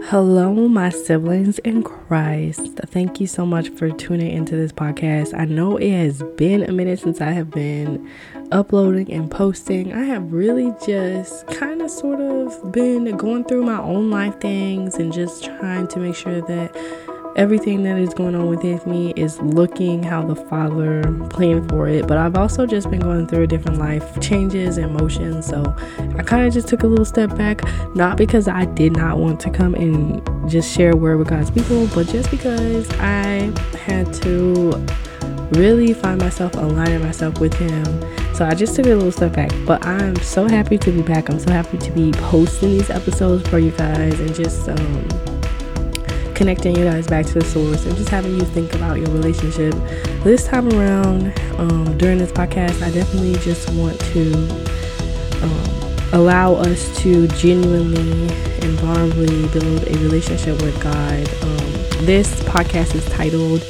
Hello, my siblings in Christ. Thank you so much for tuning into this podcast. I know it has been a minute since I have been uploading and posting. I have really just kind of sort of been going through my own life things and just trying to make sure that everything that is going on within me is looking how the Father planned for it. But I've also just been going through a different life changes and motions. So I kind of just took a little step back, not because I did not want to come and just share a word with God's people, but just because I had to really find myself aligning myself with Him. So I just took a little step back. But I'm so happy to be back. I'm so happy to be posting these episodes for you guys and just, um, connecting you guys back to the source and just having you think about your relationship. This time around, um, during this podcast, I definitely just want to um, allow us to genuinely and vulnerably build a relationship with God. Um, this podcast is titled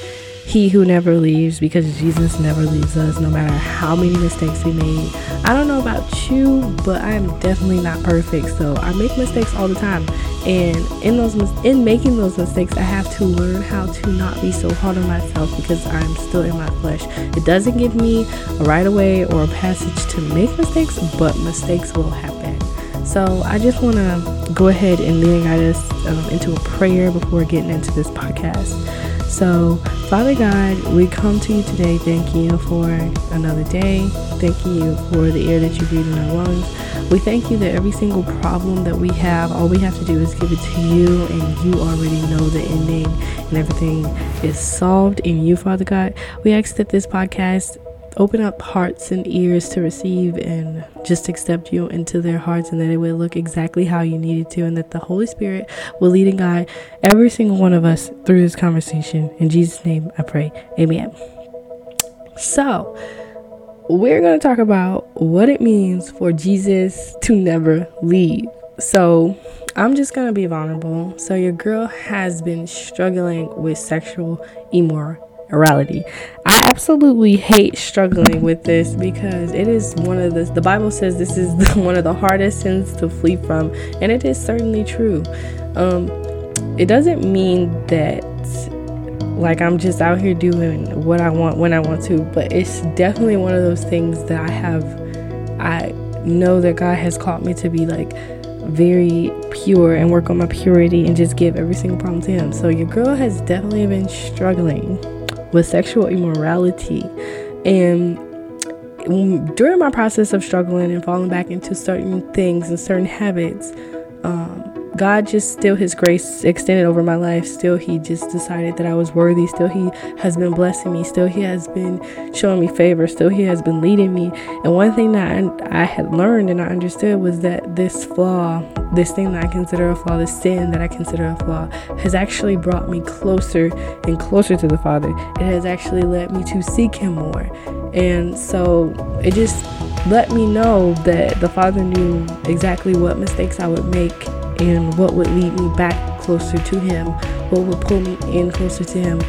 he who never leaves because Jesus never leaves us no matter how many mistakes we made. I don't know about you, but I am definitely not perfect. So I make mistakes all the time. And in those in making those mistakes, I have to learn how to not be so hard on myself because I'm still in my flesh. It doesn't give me a right away or a passage to make mistakes, but mistakes will happen. So I just want to go ahead and lead us um, into a prayer before getting into this podcast. So, Father God, we come to you today thanking you for another day. Thanking you for the air that you breathe in our lungs. We thank you that every single problem that we have, all we have to do is give it to you, and you already know the ending, and everything is solved in you, Father God. We ask that this podcast open up hearts and ears to receive and just accept you into their hearts and that it will look exactly how you need it to and that the Holy Spirit will lead and guide every single one of us through this conversation. In Jesus' name I pray. Amen. So, we're to talk about what it means for Jesus to never leave. So, I'm just to be vulnerable. So, your girl has been struggling with sexual immorality morality. I absolutely hate struggling with this because it is one of the the Bible says this is the, one of the hardest sins to flee from, and it is certainly true. Um, it doesn't mean that like I'm just out here doing what I want when I want to, but it's definitely one of those things that I have. I know that God has called me to be like very pure and work on my purity and just give every single problem to Him. So your girl has definitely been struggling with sexual immorality. And during my process of struggling and falling back into certain things and certain habits, um, God just still His grace extended over my life. Still, He just decided that I was worthy. Still, He has been blessing me. Still, He has been showing me favor. Still, He has been leading me. And one thing that I, I had learned and I understood was that this flaw, this thing that I consider a flaw, this sin that I consider a flaw, has actually brought me closer and closer to the Father. It has actually led me to seek Him more. And so it just let me know that the Father knew exactly what mistakes I would make and what would lead me back closer to Him, what would pull me in closer to Him,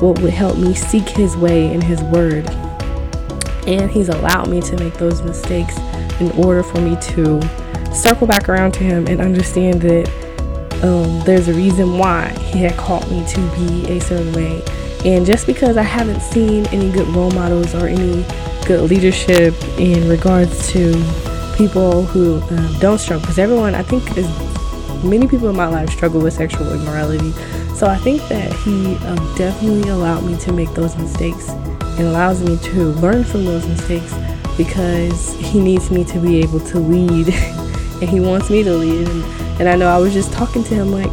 what would help me seek His way and His word. And He's allowed me to make those mistakes in order for me to circle back around to Him and understand that um, there's a reason why He had called me to be a certain way. And just because I haven't seen any good role models or any good leadership in regards to people who um, don't struggle, because everyone I think is many people in my life struggle with sexual immorality. So I think that he um, definitely allowed me to make those mistakes and allows me to learn from those mistakes because he needs me to be able to lead and he wants me to lead. And, and I know I was just talking to him like,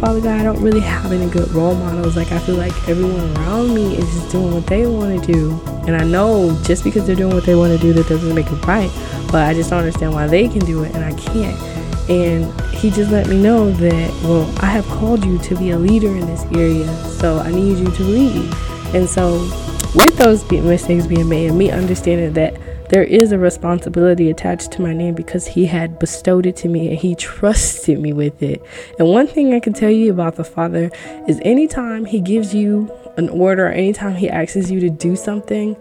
Father God, I don't really have any good role models. Like, I feel like everyone around me is just doing what they want to do. And I know just because they're doing what they want to do, that doesn't make it right. But I just don't understand why they can do it and I can't. And he just let me know that, well, I have called you to be a leader in this area, so I need you to lead. And so, with those mistakes being made, and me understanding that there is a responsibility attached to my name because he had bestowed it to me and he trusted me with it. And one thing I can tell you about the Father is anytime he gives you an order, or anytime he asks you to do something,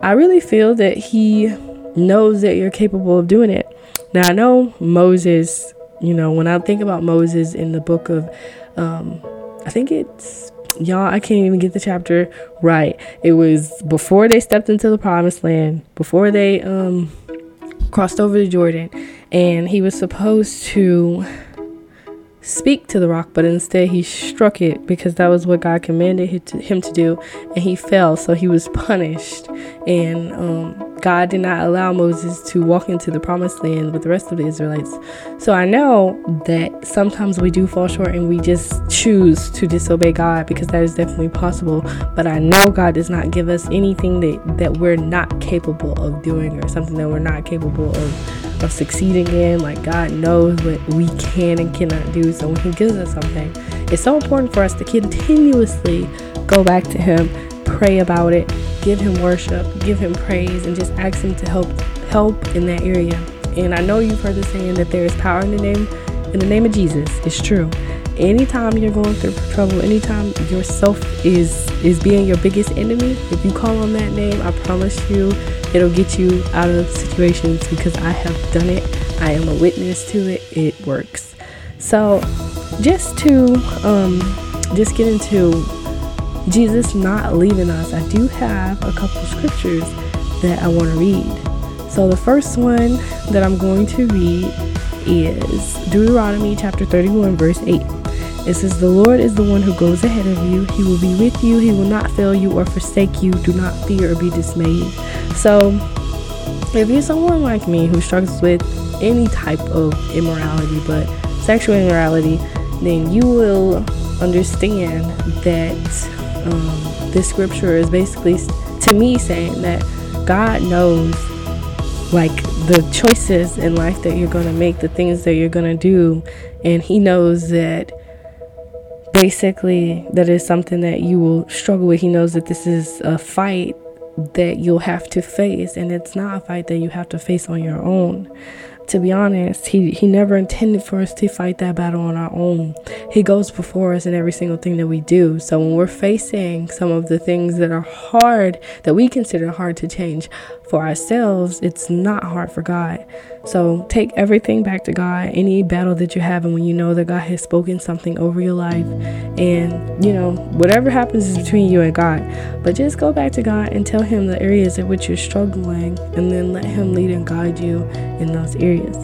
I really feel that he knows that you're capable of doing it. Now, I know Moses You know, when I think about Moses in the book of, um, I think it's y'all i can't even get the chapter right. It was before they stepped into the promised land before they um crossed over the jordan. And he was supposed to speak to the rock, but instead he struck it because that was what God commanded him to do, and he fell, so he was punished. And um, God did not allow Moses to walk into the promised land with the rest of the Israelites. So I know that sometimes we do fall short and we just choose to disobey God because that is definitely possible. But I know God does not give us anything that, that we're not capable of doing or something that we're not capable of of succeeding in. Like God knows what we can and cannot do. So when He gives us something, it's so important for us to continuously go back to Him, pray about it, give Him worship, give Him praise, and just ask Him to help help in that area. And I know you've heard the saying that there is power in the name in the name of Jesus. It's true anytime you're going through trouble anytime yourself is is being your biggest enemy if you call on that name i promise you it'll get you out of situations because i have done it. I am a witness to it. It works. So just to um just get into jesus not leaving us i do have a couple scriptures that i want to read. So the first one that i'm going to read is Deuteronomy chapter 31, verse 8. It says, The Lord is the one who goes ahead of you. He will be with you. He will not fail you or forsake you. Do not fear or be dismayed. So, if you're someone like me who struggles with any type of immorality, but sexual immorality, then you will understand that um, this scripture is basically, to me, saying that God knows like the choices in life that you're going to make, the things that you're going to do, and He knows that basically that is something that you will struggle with. He knows that this is a fight that you'll have to face, and it's not a fight that you have to face on your own to be honest, he, he never intended for us to fight that battle on our own. He goes before us in every single thing that we do. So when we're facing some of the things that are hard, that we consider hard to change for ourselves, it's not hard for God. So take everything back to God, any battle that you have, and when you know that God has spoken something over your life, and you know, whatever happens is between you and God. But just go back to God and tell Him the areas in which you're struggling, and then let Him lead and guide you in those areas.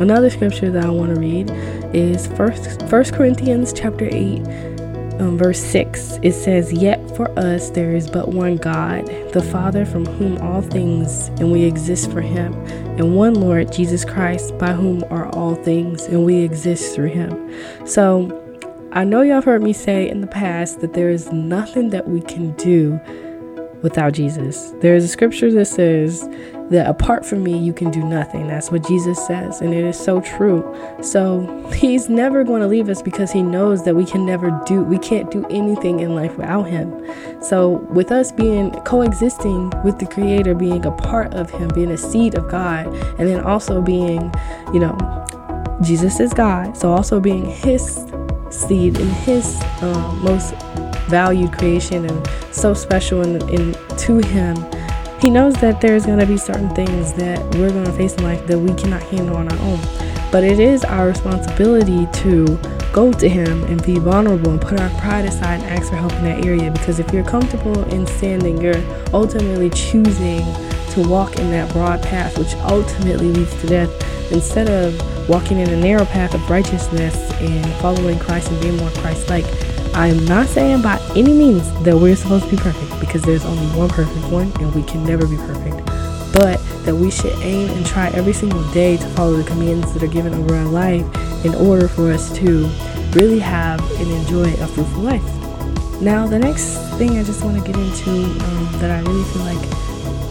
Another scripture that I want to read is First First Corinthians chapter 8 um, verse 6 it says yet for us there is but one god the father from whom all things and we exist for him and one lord jesus christ by whom are all things and we exist through him. So i know y'all have heard me say in the past that there is nothing that we can do without jesus. There is a scripture that says that apart from me, you can do nothing. That's what Jesus says, and it is so true. So he's never going to leave us because he knows that we can never do, we can't do anything in life without him. So with us being coexisting with the Creator, being a part of him, being a seed of God, and then also being, you know, Jesus is God, so also being his seed and his um, most valued creation and so special in, in to him he knows that there's going to be certain things that we're going to face in life that we cannot handle on our own. But it is our responsibility to go to Him and be vulnerable and put our pride aside and ask for help in that area. Because if you're comfortable in then you're ultimately choosing to walk in that broad path, which ultimately leads to death, instead of walking in a narrow path of righteousness and following Christ and being more Christ like. I'm not saying by any means that we're supposed to be perfect because there's only one perfect one and we can never be perfect. But that we should aim and try every single day to follow the commands that are given over our life in order for us to really have and enjoy a fruitful life. Now, the next thing I just want to get into um, that I really feel like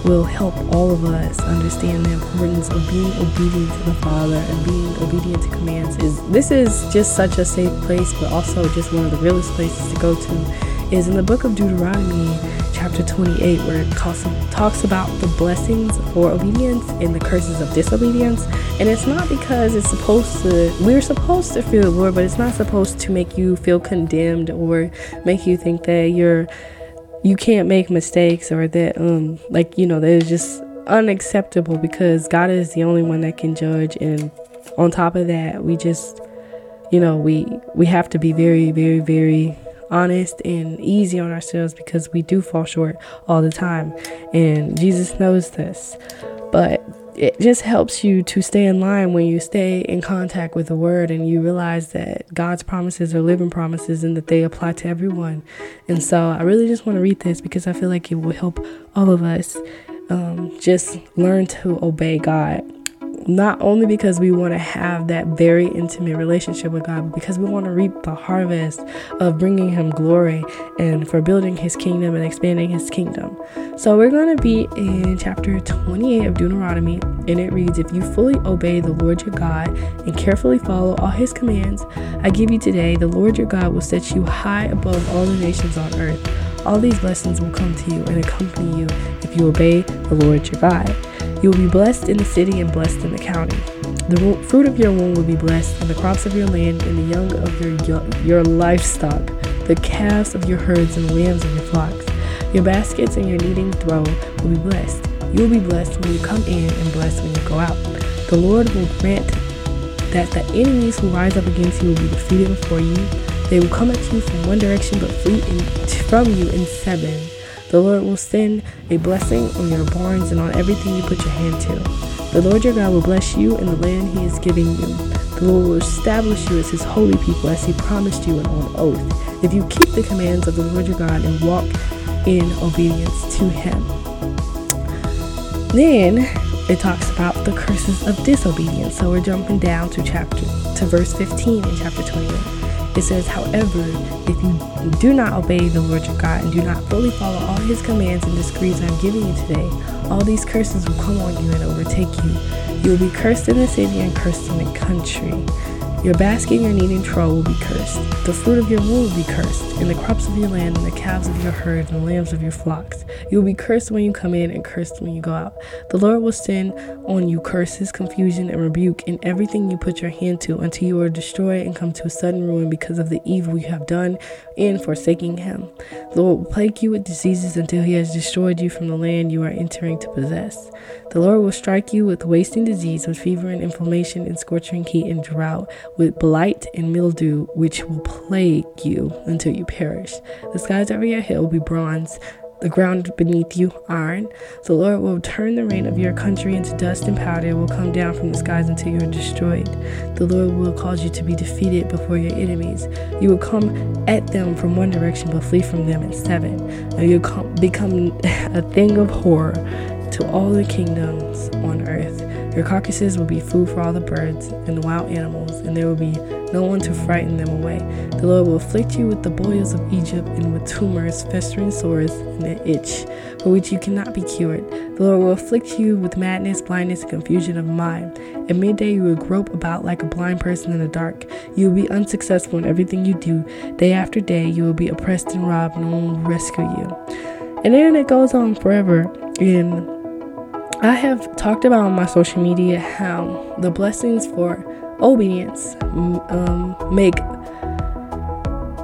will help all of us understand the importance of being obedient to the Father and being obedient to commands is this is just such a safe place but also just one of the realest places to go to is in the book of Deuteronomy chapter 28 where it talks about the blessings for obedience and the curses of disobedience. And it's not because it's supposed to we're supposed to fear the Lord but it's not supposed to make you feel condemned or make you think that you're you can't make mistakes or that um like you know that is just unacceptable because God is the only one that can judge and on top of that, we just, you know, we we have to be very, very, very honest and easy on ourselves because we do fall short all the time, and Jesus knows this. But it just helps you to stay in line when you stay in contact with the word and you realize that God's promises are living promises and that they apply to everyone. And so I really just want to read this because I feel like it will help all of us um, just learn to obey God not only because we want to have that very intimate relationship with God, but because we want to reap the harvest of bringing Him glory and for building His kingdom and expanding His kingdom. So we're going to be in chapter 28 of Deuteronomy, and it reads If you fully obey the Lord your God and carefully follow all His commands I give you today, the Lord your God will set you high above all the nations on earth. All these blessings will come to you and accompany you if you obey the Lord your God. You will be blessed in the city and blessed in the county. The fruit of your womb will be blessed, and the crops of your land, and the young of your your livestock, the calves of your herds, and the lambs of your flocks. Your baskets and your kneading throw will be blessed. You will be blessed when you come in, and blessed when you go out. The Lord will grant that the enemies who rise up against you will be defeated before you. They will come at you from one direction, but flee in, from you in seven. The Lord will send a blessing on your barns and on everything you put your hand to. The Lord your God will bless you in the land he is giving you. The Lord will establish you as his holy people as he promised you and on oath, if you keep the commands of the Lord your God and walk in obedience to him. Then it talks about the curses of disobedience. So we're jumping down to chapter to verse 15 in chapter 21. It says, however, if you do not obey the Lord your God and do not fully follow all his commands and decrees I'm giving you today, all these curses will come on you and overtake you. You will be cursed in the city and cursed in the country. Your basket and your kneading trough will be cursed. The fruit of your womb will be cursed, and the crops of your land, and the calves of your herd, and the lambs of your flocks. You will be cursed when you come in, and cursed when you go out. The Lord will send on you curses, confusion, and rebuke in everything you put your hand to, until you are destroyed and come to a sudden ruin because of the evil you have done in forsaking Him. The Lord will plague you with diseases until He has destroyed you from the land you are entering to possess. The Lord will strike you with wasting disease, with fever and inflammation, and scorching heat and drought with blight and mildew, which will plague you until you perish. The skies over your head will be bronze, the ground beneath you iron. The Lord will turn the rain of your country into dust and powder. It will come down from the skies until you are destroyed. The Lord will cause you to be defeated before your enemies. You will come at them from one direction, but flee from them in seven. And you'll become a thing of horror to all the kingdoms on earth. Your carcasses will be food for all the birds and the wild animals, and there will be no one to frighten them away. The Lord will afflict you with the boils of Egypt and with tumors, festering sores, and an itch, for which you cannot be cured. The Lord will afflict you with madness, blindness, and confusion of mind. At midday, you will grope about like a blind person in the dark. You will be unsuccessful in everything you do. Day after day, you will be oppressed and robbed, and no one will rescue you. And then it goes on forever. And I have talked about on my social media how the blessings for obedience um, make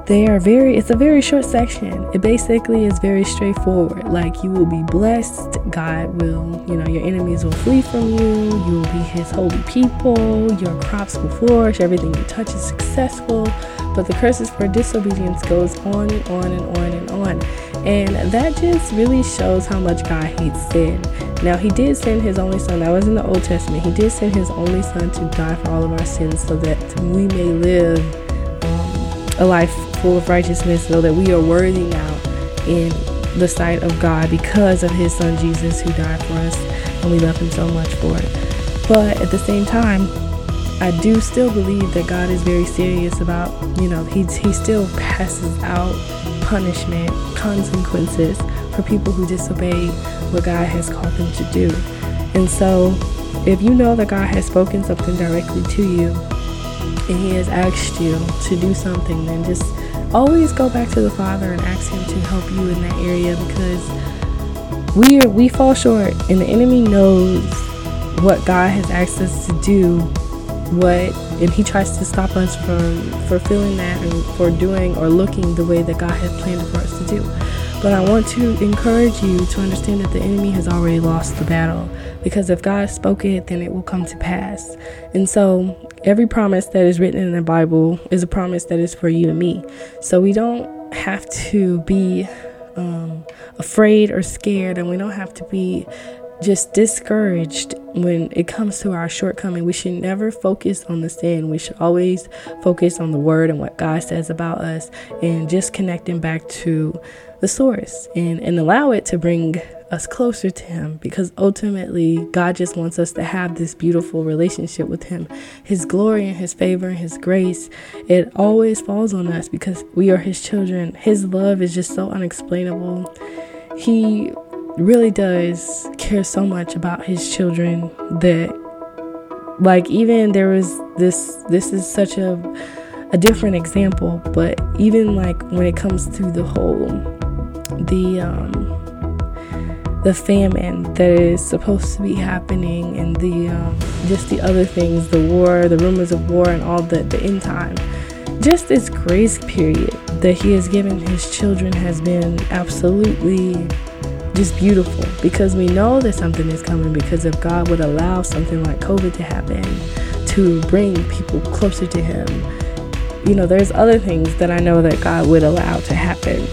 they are very it's a very short section. It basically is very straightforward. Like you will be blessed. God will you know your enemies will flee from you. You will be his holy people. Your crops will flourish. Everything you touch is successful. But the curses for disobedience goes on and on and on and on. And that just really shows how much god hates sin. Now, he did send his only son, that was in the Old Testament, he did send his only son to die for all of our sins so that we may live a life full of righteousness, so that we are worthy now in the sight of God because of his son Jesus who died for us, and we love him so much for it. But at the same time, I do still believe that God is very serious about, you know, he, he still passes out punishment, consequences for people who disobey what God has called them to do. And so, if you know that God has spoken something directly to you and He has asked you to do something, then just always go back to the Father and ask Him to help you in that area because we are, we fall short, and the enemy knows what God has asked us to do. What and he tries to stop us from fulfilling that and for doing or looking the way that God has planned for us to do. But I want to encourage you to understand that the enemy has already lost the battle. Because if God spoke it, then it will come to pass. And so every promise that is written in the Bible is a promise that is for you and me. So we don't have to be um, afraid or scared, and we don't have to be just discouraged when it comes to our shortcoming. We should never focus on the sin. We should always focus on the word and what God says about us and just connecting back to the source and, and allow it to bring us closer to Him because ultimately God just wants us to have this beautiful relationship with Him. His glory and His favor and His grace, it always falls on us because we are His children. His love is just so unexplainable. He really does care so much about his children that like even there was this this is such a a different example but even like when it comes to the whole the um the famine that is supposed to be happening and the um, just the other things the war the rumors of war and all the the end time just this grace period that he has given his children has been absolutely just beautiful because we know that something is coming because if God would allow something like COVID to happen to bring people closer to Him, you know, there's other things that I know that God would allow to happen.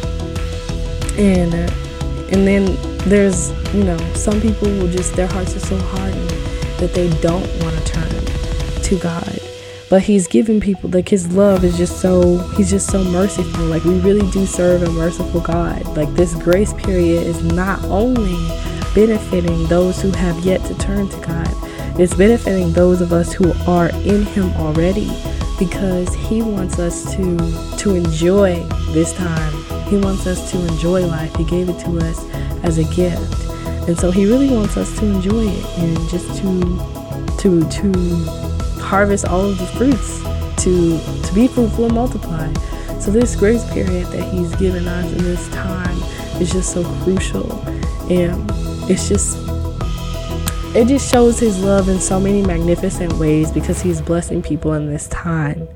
And uh, and then there's, you know, some people will just their hearts are so hardened that they don't want to turn to God. But he's giving people like his love is just so he's just so merciful. Like we really do serve a merciful god. Like this grace period is not only benefiting those who have yet to turn to god it's benefiting those of us who are in him already because he wants us to to enjoy this time he wants us to enjoy life he gave it to us as a gift and so he really wants us to enjoy it and just to to to harvest all of the fruits to to be fruitful and multiply. So this grace period that he's given us in this time is just so crucial. And it's just it just shows his love in so many magnificent ways because he's blessing people in this time.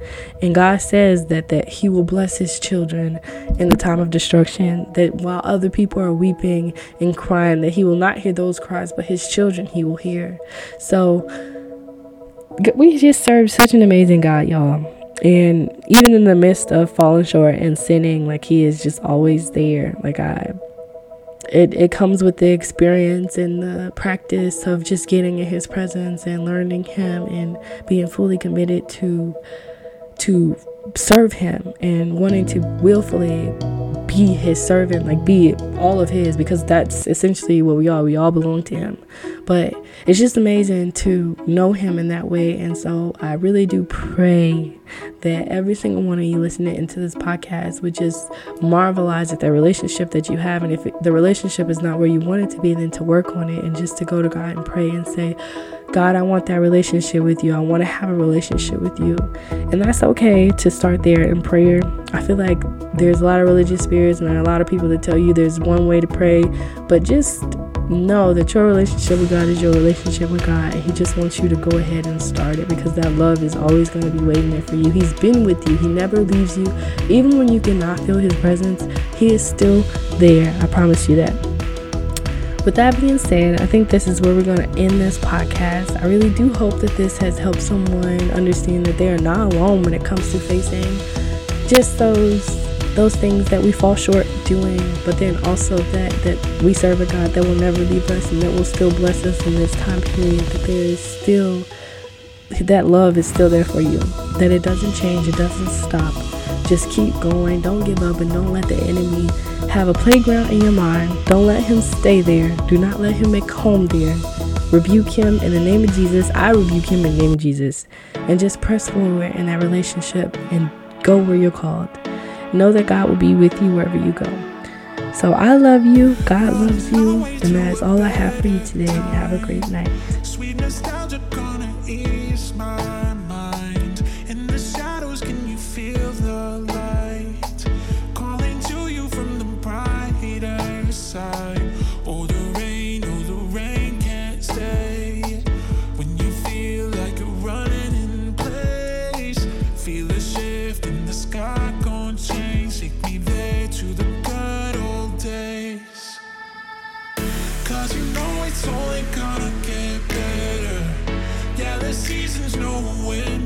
And God says that that he will bless his children in the time of destruction, that while other people are weeping and crying, that he will not hear those cries, but his children he will hear. So we just serve such an amazing God, y'all. And even in the midst of falling short and sinning, like He is just always there. Like I, it it comes with the experience and the practice of just getting in His presence and learning Him and being fully committed to to serve Him and wanting to willfully be his servant, like be all of his, because that's essentially what we are. We all belong to him. But it's just amazing to know him in that way. And so I really do pray that every single one of you listening into this podcast would just marvelize at the relationship that you have. And if the relationship is not where you want it to be, then to work on it and just to go to God and pray and say, God, I want that relationship with you. I want to have a relationship with you. And that's okay to start there in prayer. I feel like there's a lot of religious spirits and a lot of people that tell you there's one way to pray, but just know that your relationship with God is your relationship with God. And He just wants you to go ahead and start it because that love is always going to be waiting there for you. He's been with you, He never leaves you. Even when you cannot feel His presence, He is still there. I promise you that. With that being said, I think this is where we're going to end this podcast. I really do hope that this has helped someone understand that they are not alone when it comes to facing just those those things that we fall short doing, but then also that that we serve a God that will never leave us and that will still bless us in this time period. That there is still that love is still there for you. That it doesn't change, it doesn't stop. Just keep going. Don't give up and don't let the enemy have a playground in your mind. Don't let him stay there. Do not let him make home there. Rebuke him in the name of Jesus. I rebuke him in the name of Jesus. And just press forward in that relationship and go where you're called. Know that God will be with you wherever you go. So I love you. God loves you. And that is all I have for you today. Have a great night. it's only gonna get better. Yeah, the season's nowhere